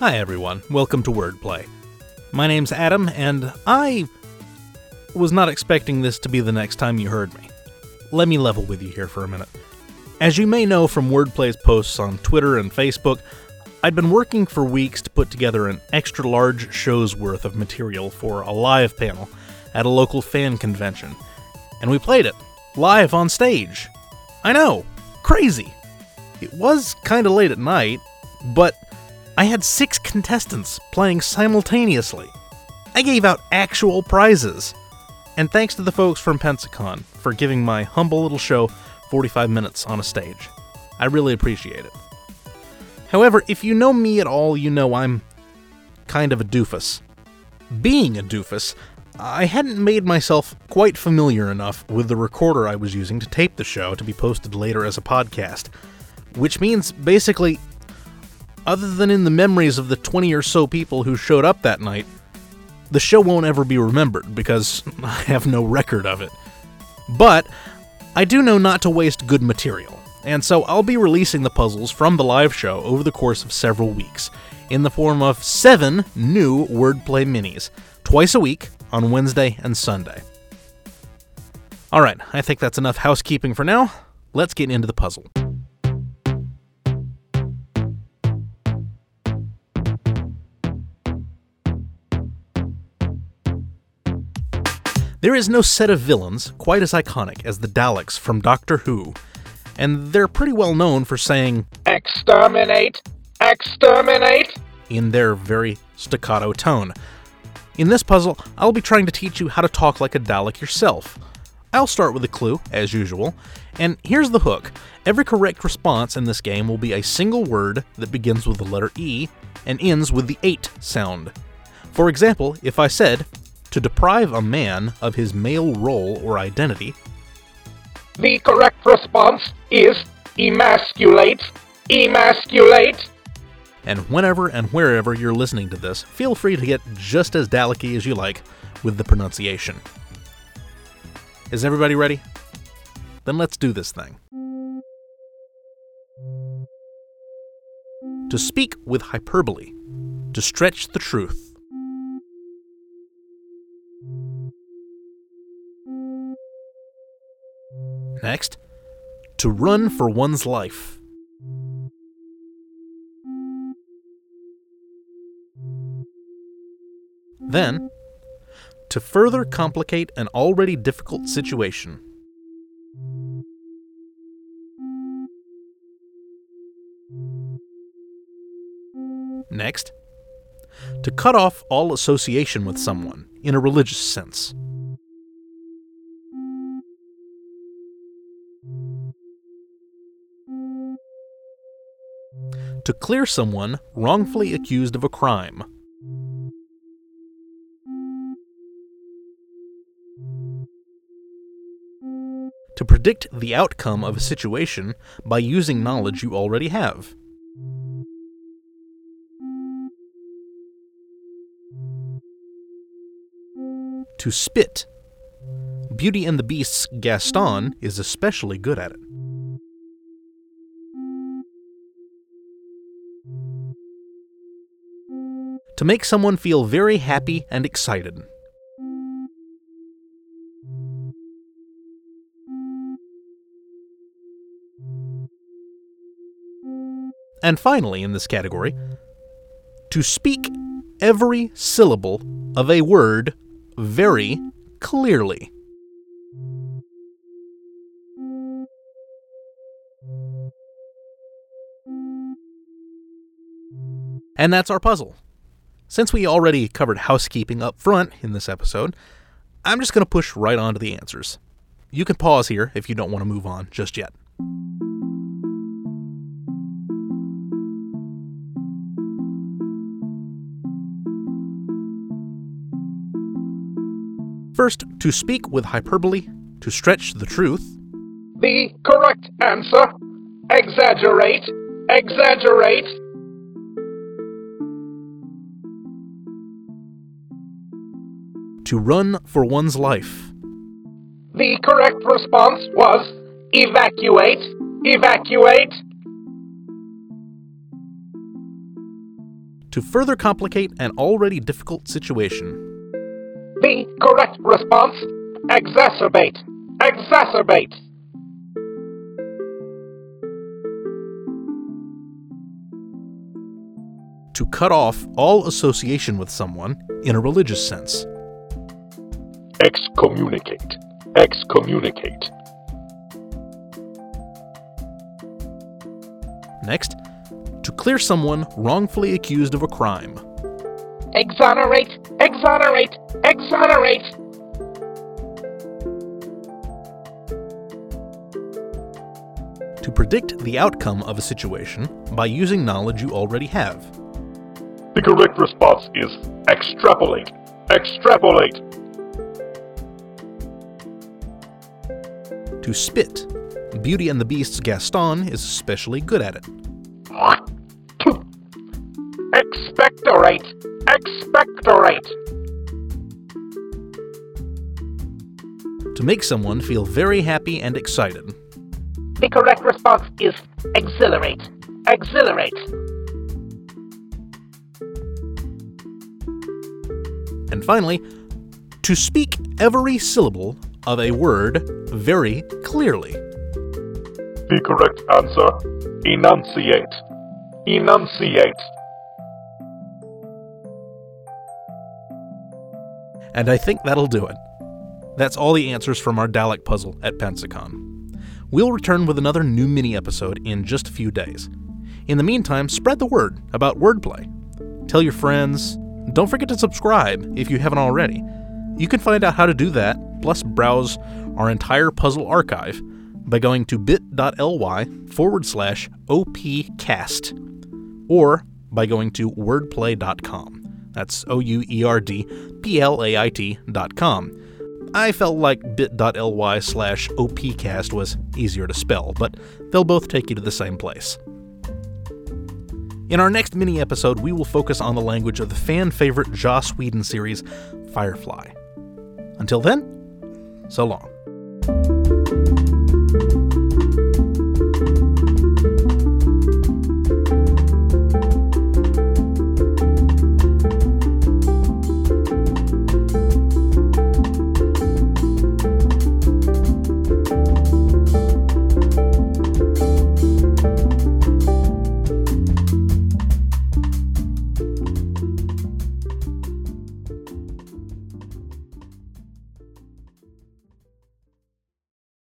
Hi, everyone. Welcome to Wordplay. My name's Adam, and I was not expecting this to be the next time you heard me. Let me level with you here for a minute. As you may know from Wordplay's posts on Twitter and Facebook, I'd been working for weeks to put together an extra large show's worth of material for a live panel at a local fan convention. And we played it, live on stage. I know, crazy. It was kinda late at night, but I had six contestants playing simultaneously. I gave out actual prizes. And thanks to the folks from Pensacon for giving my humble little show 45 minutes on a stage. I really appreciate it. However, if you know me at all, you know I'm kind of a doofus. Being a doofus, I hadn't made myself quite familiar enough with the recorder I was using to tape the show to be posted later as a podcast. Which means, basically, other than in the memories of the 20 or so people who showed up that night, the show won't ever be remembered because I have no record of it. But I do know not to waste good material, and so I'll be releasing the puzzles from the live show over the course of several weeks in the form of seven new wordplay minis, twice a week on Wednesday and Sunday. Alright, I think that's enough housekeeping for now. Let's get into the puzzle. There is no set of villains quite as iconic as the Daleks from Doctor Who, and they're pretty well known for saying Exterminate! Exterminate! in their very staccato tone. In this puzzle, I'll be trying to teach you how to talk like a Dalek yourself. I'll start with a clue, as usual, and here's the hook. Every correct response in this game will be a single word that begins with the letter E and ends with the 8 sound. For example, if I said, to deprive a man of his male role or identity, The correct response is emasculate! Emasculate! and whenever and wherever you're listening to this, feel free to get just as Daleki as you like with the pronunciation. Is everybody ready? Then let's do this thing. To speak with hyperbole, to stretch the truth. Next, to run for one's life. Then, to further complicate an already difficult situation. Next, to cut off all association with someone in a religious sense. To clear someone wrongfully accused of a crime. to predict the outcome of a situation by using knowledge you already have. To spit. Beauty and the Beast's Gaston is especially good at it. To make someone feel very happy and excited. And finally, in this category, to speak every syllable of a word very clearly. And that's our puzzle. Since we already covered housekeeping up front in this episode, I'm just going to push right on to the answers. You can pause here if you don't want to move on just yet. First, to speak with hyperbole, to stretch the truth. The correct answer exaggerate! Exaggerate! To run for one's life. The correct response was evacuate! Evacuate! to further complicate an already difficult situation. The correct response exacerbate. Exacerbate. To cut off all association with someone in a religious sense. Excommunicate. Excommunicate. Next, to clear someone wrongfully accused of a crime. Exonerate. Exonerate. Exonerate. To predict the outcome of a situation by using knowledge you already have. The correct response is extrapolate. Extrapolate. To spit. Beauty and the Beast's Gaston is especially good at it. Expectorate. Expectorate. To make someone feel very happy and excited. The correct response is exhilarate. Exhilarate. And finally, to speak every syllable of a word very clearly. The correct answer enunciate. Enunciate. And I think that'll do it. That's all the answers from our Dalek puzzle at Pensacon. We'll return with another new mini episode in just a few days. In the meantime, spread the word about wordplay. Tell your friends. Don't forget to subscribe if you haven't already. You can find out how to do that, plus browse our entire puzzle archive by going to bit.ly forward slash opcast or by going to wordplay.com. That's O U E R D P L A I T.com. I felt like bit.ly slash opcast was easier to spell, but they'll both take you to the same place. In our next mini episode, we will focus on the language of the fan favorite Joss Whedon series, Firefly. Until then, so long.